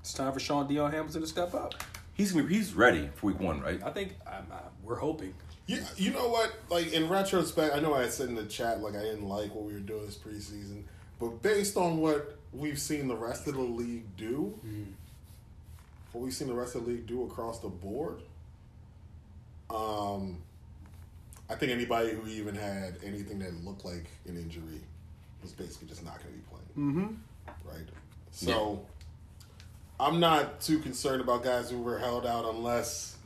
it's time for Shaun Dion Hamilton to step up. He's gonna be- he's ready for week one, right? I think I'm, uh, we're hoping. Yeah, you know what? Like in retrospect, I know I said in the chat like I didn't like what we were doing this preseason, but based on what we've seen the rest of the league do, what we've seen the rest of the league do across the board, um, I think anybody who even had anything that looked like an injury was basically just not going to be playing. Mm-hmm. Right. So I'm not too concerned about guys who were held out unless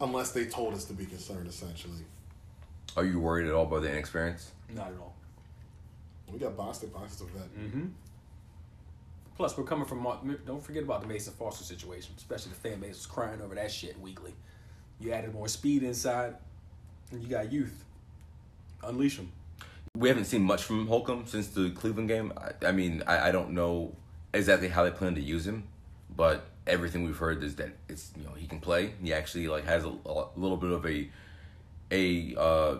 unless they told us to be concerned. Essentially, Are you worried at all about the inexperience? Not at all. we got Boston. Boston's a vet. Mm-hmm. Plus, we're coming from. Mar- Don't forget about the Mason Foster situation, especially the fan base was crying over that shit weekly. You added more speed inside, and you got youth. Unleash them. We haven't seen much from Holcomb since the Cleveland game. I, I mean, I, I don't know exactly how they plan to use him, but everything we've heard is that it's you know he can play. He actually like has a, a little bit of a a uh,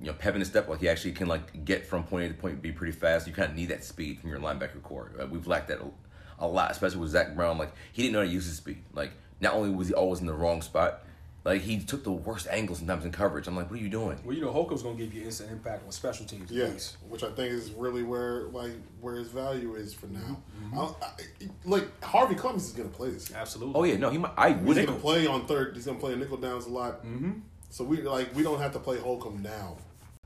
you know pep in his step. Like he actually can like get from point A to point B pretty fast. You kind of need that speed from your linebacker corps. Uh, we've lacked that a, a lot, especially with Zach Brown. Like he didn't know how to use his speed. Like not only was he always in the wrong spot, like he took the worst angles sometimes in coverage. I'm like, what are you doing? Well, you know, Holcomb's gonna give you instant impact on special teams. Yes, least. which I think is really where like where his value is for now. I don't- I, like Harvey-Clemons is going to play this. year. absolutely. Oh yeah, no, he might. I He's would. going to play on third. He's going to play nickel downs a lot. Mm-hmm. So we like we don't have to play Holcomb now.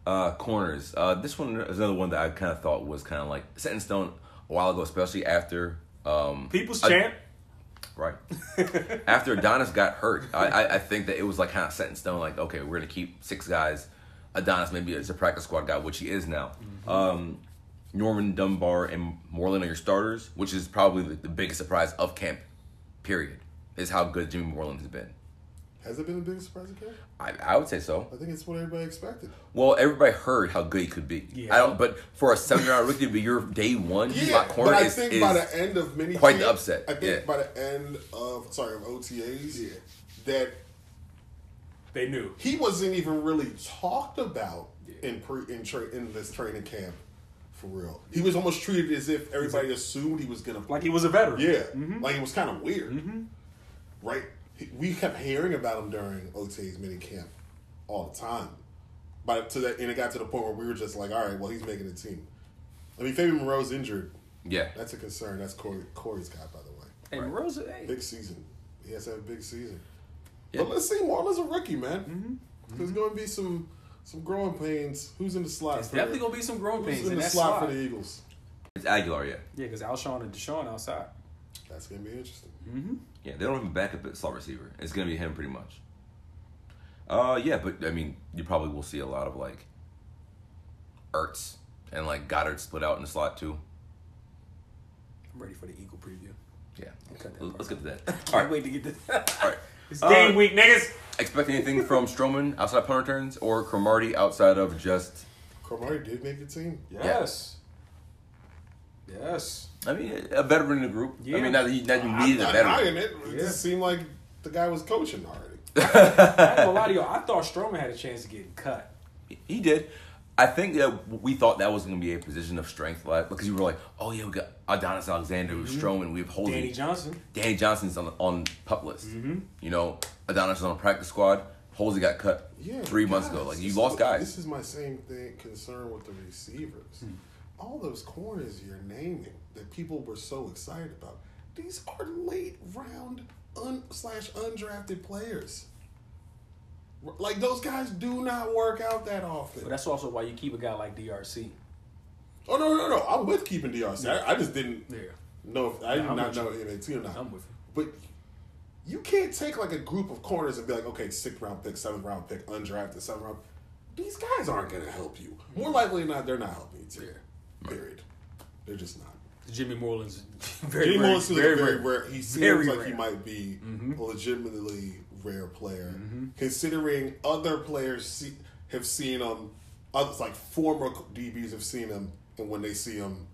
Uh, corners. Uh, this one is another one that I kind of thought was kind of like set in stone a while ago, especially after um, People's I- champ. Right after Adonis got hurt. I, I think that it was like kind of set in stone. Like okay, we're gonna keep six guys. Adonis maybe is a practice squad guy, which he is now. Um, Norman Dunbar and Moreland are your starters, which is probably the, the biggest surprise of camp. Period is how good Jimmy Moreland has been. Has it been the biggest surprise again? I, I would say so. I think it's what everybody expected. Well, everybody heard how good he could be. Yeah. I don't, but for a seven round rookie to be your day one slot corner but I is, think is by the end of mini quite the upset, I think yeah. by the end of sorry of OTAs, that They knew. he wasn't even really talked about in pre in tra- in this training camp for real. He was almost treated as if everybody assumed he was gonna Like he was a veteran. yeah, mm-hmm. like it was kind of weird, mm-hmm. right? He- We kept hearing about him during OTA's mini camp all the time, but to that and it got to the point where we were just like, all right, well he's making the team. I mean, Fabian Moreau's injured. yeah. That's a concern. That's Corey, Corey's guy, by the way. Hey, Rose, hey, Big season. He has to have a big season. Yeah. But let's see. Marlon's a rookie, man. Mm-hmm. Mm-hmm. There's going to be some some growing pains. Who's in the slot? It's for definitely the, gonna be some growing Who's pains in in the that slot, slot. for the Eagles? It's Agholor, yeah. Yeah, because Alshon and DeSean outside. That's going to be interesting. Mm-hmm. Yeah, they don't even back up at slot receiver. It's gonna be him pretty much. Uh, yeah, but I mean, you probably will see a lot of like Ertz and like Goedert split out in the slot too. I'm ready for the Eagle preview. Yeah, Okay, that let's get to that. Can't All right, wait to get this. all right. it's Uh, game week, niggas. Expect anything from Stroman outside punt returns or Cromartie outside of just? Cromartie did make the team. Yes. Yes. I mean, a veteran in the group. I mean, not that you, not you I'm needed a veteran. knocking it. It Yeah. just seemed like the guy was coaching already. I ain't gonna lie to you. I thought Stroman had a chance to get cut. He did. I think that we thought that was going to be a position of strength, like because you were like, oh yeah, we got Adonis Alexander, we have Stroman, we have Holy, Danny Johnson. Danny Johnson's on on pup list. Mm-hmm. You know, Adonis is on a practice squad. Holsey got cut Yeah, three but months ago. Like you lost guys. This is my same thing concern with the receivers. Hmm. All those corners you're naming that people were so excited about, these are late round un, slash undrafted players. Like those guys do not work out that often. But that's also why you keep a guy like DRC. oh no no no! I'm with keeping DRC. I, I just didn't Yeah. know. If, I did not know you. NAT or not. I'm with you. But you can't take like a group of corners and be like, okay, sixth round pick, seventh round pick, undrafted, seventh round. These guys aren't going to help you. More mm-hmm. likely than not, they're not helping you. Too. Period. They're just not. Jimmy Moreland's very, Jimmy very, Mullins very, a very rare. rare. He seems Very like rare. he might be a legitimately rare player, Mm-hmm. considering other players see, have seen him. Others like former DBs have seen him, and when they see him,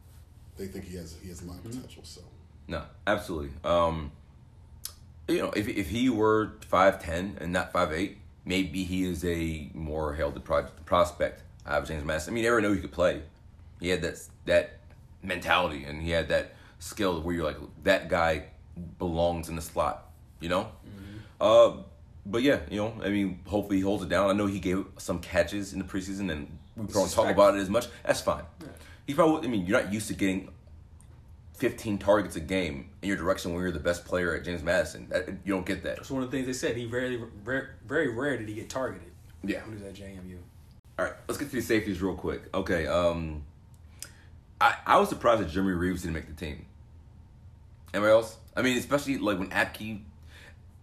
they think he has he has a lot of Mm-hmm. potential. So No, absolutely. Um, you know, if if he were five ten and not five eight, maybe he is a more heralded pro- prospect. I have James Madison. I mean, everyone knew he could play. He had that that mentality, and he had that skill where you're like, that guy belongs in the slot, you know. Uh, but yeah, you know, I mean, hopefully he holds it down. I know he gave some catches in the preseason, and we don't talk about it as much. That's fine. He probably, I mean, you're not used to getting 15 targets a game in your direction when you're the best player at James Madison. That, you don't get that. That's one of the things they said. He rarely, very, very rare did he get targeted Yeah. when he was at JMU. All right, let's get to the safeties real quick. Okay, um, I I was surprised that Jeremy Reaves didn't make the team. Anybody else? I mean, especially like when Apke.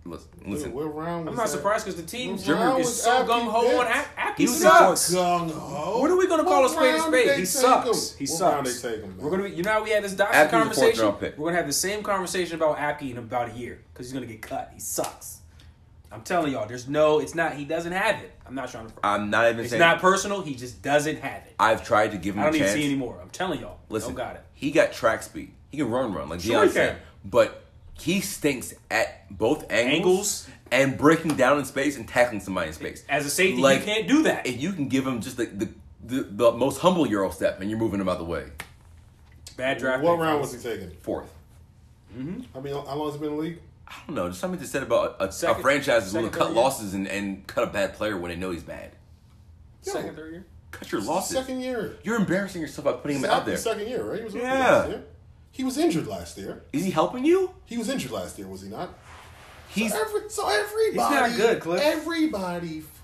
Listen, listen. What round I'm not that? surprised because the team Jeremy German round is was so gung ho on picked? Apke He sucks. Gung ho. What are we gonna call a spade a round spade? He sucks. him? He What sucks. round they take him, man? We're gonna be, you know how we had this Doctson Apke's a fourth conversation. We're gonna have the same conversation about Apke in about a year because he's gonna get cut. He sucks. I'm telling y'all, there's no. It's not. He doesn't have it. I'm not trying to. I'm not even it's saying. not personal. He just doesn't have it. I've tried to give him I don't a even chance. see anymore. I'm telling y'all. Listen, don't got it. he got track speed. He can run, run like Sure Deion he said. can. But he stinks at both angles, Angles. and breaking down in space and tackling somebody in space. As a safety, Like, you can't do that. If you can give him just the the, the, the most humble Euro step, and you're moving him out the way. Bad draft. What round was he taken? Fourth. Hmm. I mean, how long has he been in the league? I don't know. Just something to said about a, a Second- franchise is willing to cut losses and, and cut a bad player when they know he's bad. Second, third year. Cut your losses. Second year. You're embarrassing yourself by putting him It's out there. Second year, right? He was Yeah. last year. He was injured last year. Is he helping you? He was injured last year, was he not? He's so, every, so everybody, not good, Cliff. Everybody, fucking relax.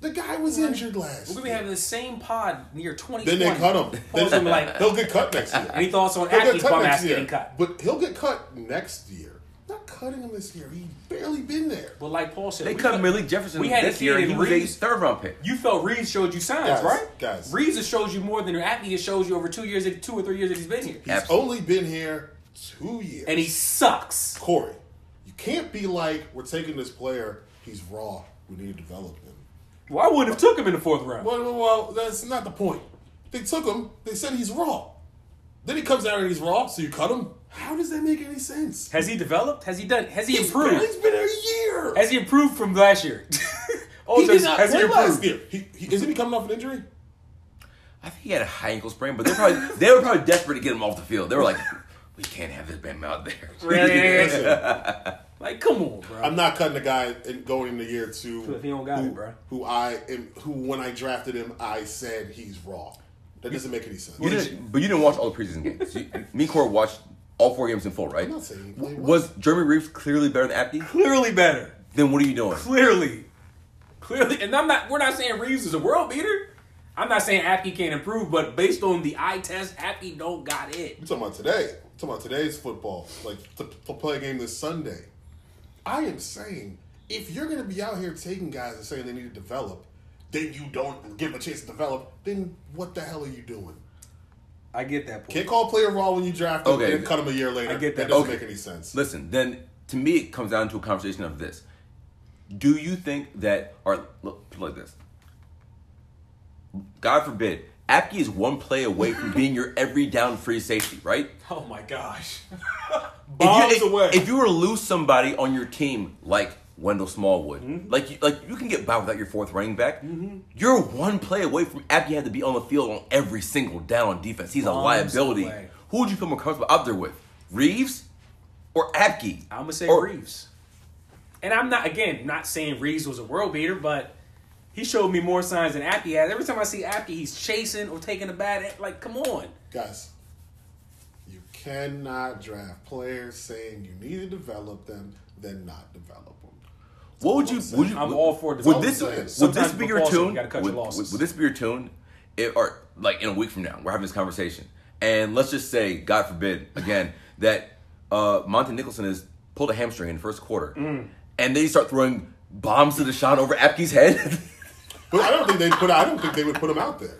The guy was injured last. We're gonna be having the same pod near twenty. Then they cut him. Pause him like. He'll get cut next year. Any thoughts on He'll get cut bum next ass year. getting cut? But he'll get cut next year. Not cutting him this year. He's barely been there. But like Paul said, they cut cut- Malik Jefferson we had this year, and he in was a third round pick. You felt Reaves showed you signs, Guys, right? guys. Reaves has showed you more than Apke has showed you over two years, two or three years that he's been here, He's Absolutely. only been here two years. and he sucks. Corey, you can't be like, we're taking this player, he's raw, we need to develop him. Well, I wouldn't have took him in the fourth round. Well, well, well, that's not the point. They took him, they said he's raw. Then he comes out and he's raw, so you cut him? How does that make any sense? Has he developed? Has he done? Has he He's improved? been, he's been a year. Has he improved from last year? oh, he has, did not has he play last year. He, he, isn't he coming off an injury? I think he had a high ankle sprain, but they probably they were probably desperate to get him off the field. They were like, we can't have this man out there. Really? Listen, Like, come on, bro. I'm not cutting the guy in, going into year two. Cliff, he don't got who, it, bro. Who I am, who when I drafted him, I said he's raw. That doesn't make any sense. You didn't, but you didn't watch all the preseason games. You, me and Corey watched all four games in full, right? I'm not saying he played well. Was Jeremy Reaves clearly better than Apke? Clearly better. Then what are you doing? Clearly. Clearly. And I'm not. We're not saying Reaves is a world beater. I'm not saying Apke can't improve, but based on the eye test, Apke don't got it. I'm talking about today. Talking about today's football. Like to, to play a game this Sunday. I am saying if you're going to be out here taking guys and saying they need to develop, then you don't give them a chance to develop. Then what the hell are you doing? I get that point. Can't call a player raw when you draft him Okay. and cut him a year later. I get that. doesn't Okay. make any sense. Listen, then to me it comes down to a conversation of this. Do you think that or look like this? God forbid, Apke is one play away from being your every down free safety, right? Oh my gosh. If you, if, away. if you were to lose somebody on your team like Wendell Smallwood, Mm-hmm. like you, like you can get by without your fourth running back. You're one play away from Apke had to be on the field on every single down on defense. He's a liability. away. Who would you feel more comfortable out there with, Reaves or Apke? I'm gonna say Or- Reaves. And I'm not again not saying Reaves was a world beater, but he showed me more signs than Apke has. Every time I see Apke, he's chasing or taking a bad like, come on. Guys, you cannot draft players saying you need to develop them, then not develop them. What would you? Would you? I'm all for Would development. this? Would this be your tune? you would, your would- would this be your tune? If, or like in a week from now, we're having this conversation, and let's just say, God forbid, again, that uh, Montae Nicholson has pulled a hamstring in the first quarter, Mm. and they start throwing bombs to DeSean over Apke's head. But I don't think they put. I don't think they would put him out there.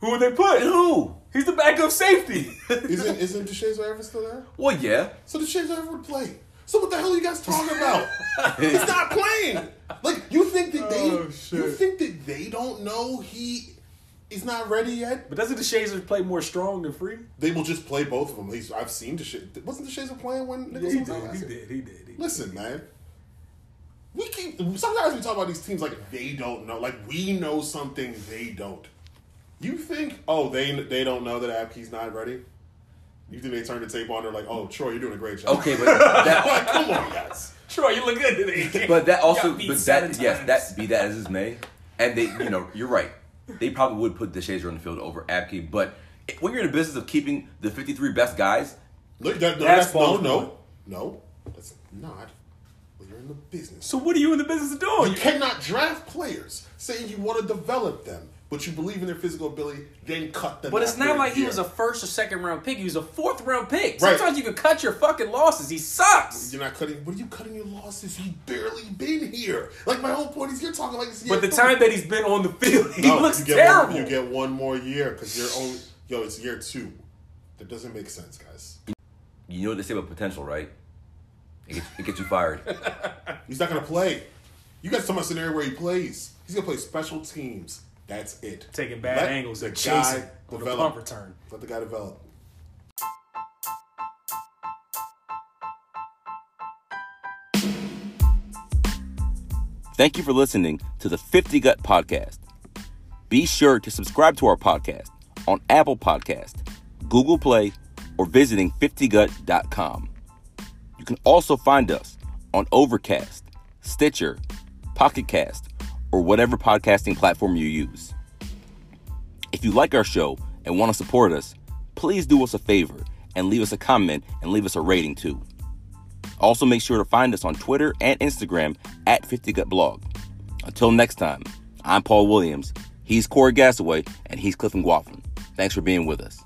Who would they put? Who? He's the backup safety. Isn't isn't Deshaun still there? Well, yeah. So Deshaun Everett would play. So what the hell are you guys talking about? He's not playing. Like you think that they Oh, you think that they don't know he is not ready yet? but doesn't the play more strong than free? They will just play both of them. He's, I've seen Deshaun. Wasn't Deshaun playing when Yeah, he did. He did. He did. He did. Listen, man. We keep sometimes we talk about these teams like they don't know, like we know something they don't. You think? Oh, they they don't know that Apke's not ready. You think they turn the tape on? They're like, "Oh, Troy, you're doing a great job." Okay, but that, like, come on, guys. Troy, you look good today. but that also, but seven that yes, that be that as is may, and they, you know, you're right. They probably would put Deshazor on the field over Apke, but when you're in the business of keeping the 53 best guys, Look, that, no, That's that's, no, no, no. That's not. Well, you're in the business. So what are you in the business of doing? You cannot draft players saying you want to develop them, but you believe in their physical ability, then cut them. But it's not like he was a first or second round pick. He was a fourth round pick. Right. Sometimes you can cut your fucking losses. He sucks. You're not cutting. What are you cutting your losses? He's barely been here. Like my whole point is, you're talking like. It's But the time that he's been on the field, he No, looks you get terrible. One, you get one more year because you're only. Yo, it's year two. That doesn't make sense, guys. you know what they say about potential, right? It gets, it gets you fired. He's not gonna play. You guys talking about a scenario where he plays. He's gonna play special teams. That's it. Taking bad Let angles the and guy chasing on the develop. punt return. Let the guy develop. Thank you for listening to the 50 Gut Podcast. Be sure to subscribe to our podcast on Apple Podcast, Google Play, or visiting 50gut.com. You can also find us on Overcast, Stitcher, Pocket Cast, or whatever podcasting platform you use. If you like our show and want to support us, please do us a favor and leave us a comment and leave us a rating too. Also, make sure to find us on Twitter and Instagram at 50gutblog. Until next time, I'm Paul Williams, he's Corey Gasaway, and he's Cliff Guaffin. Thanks for being with us.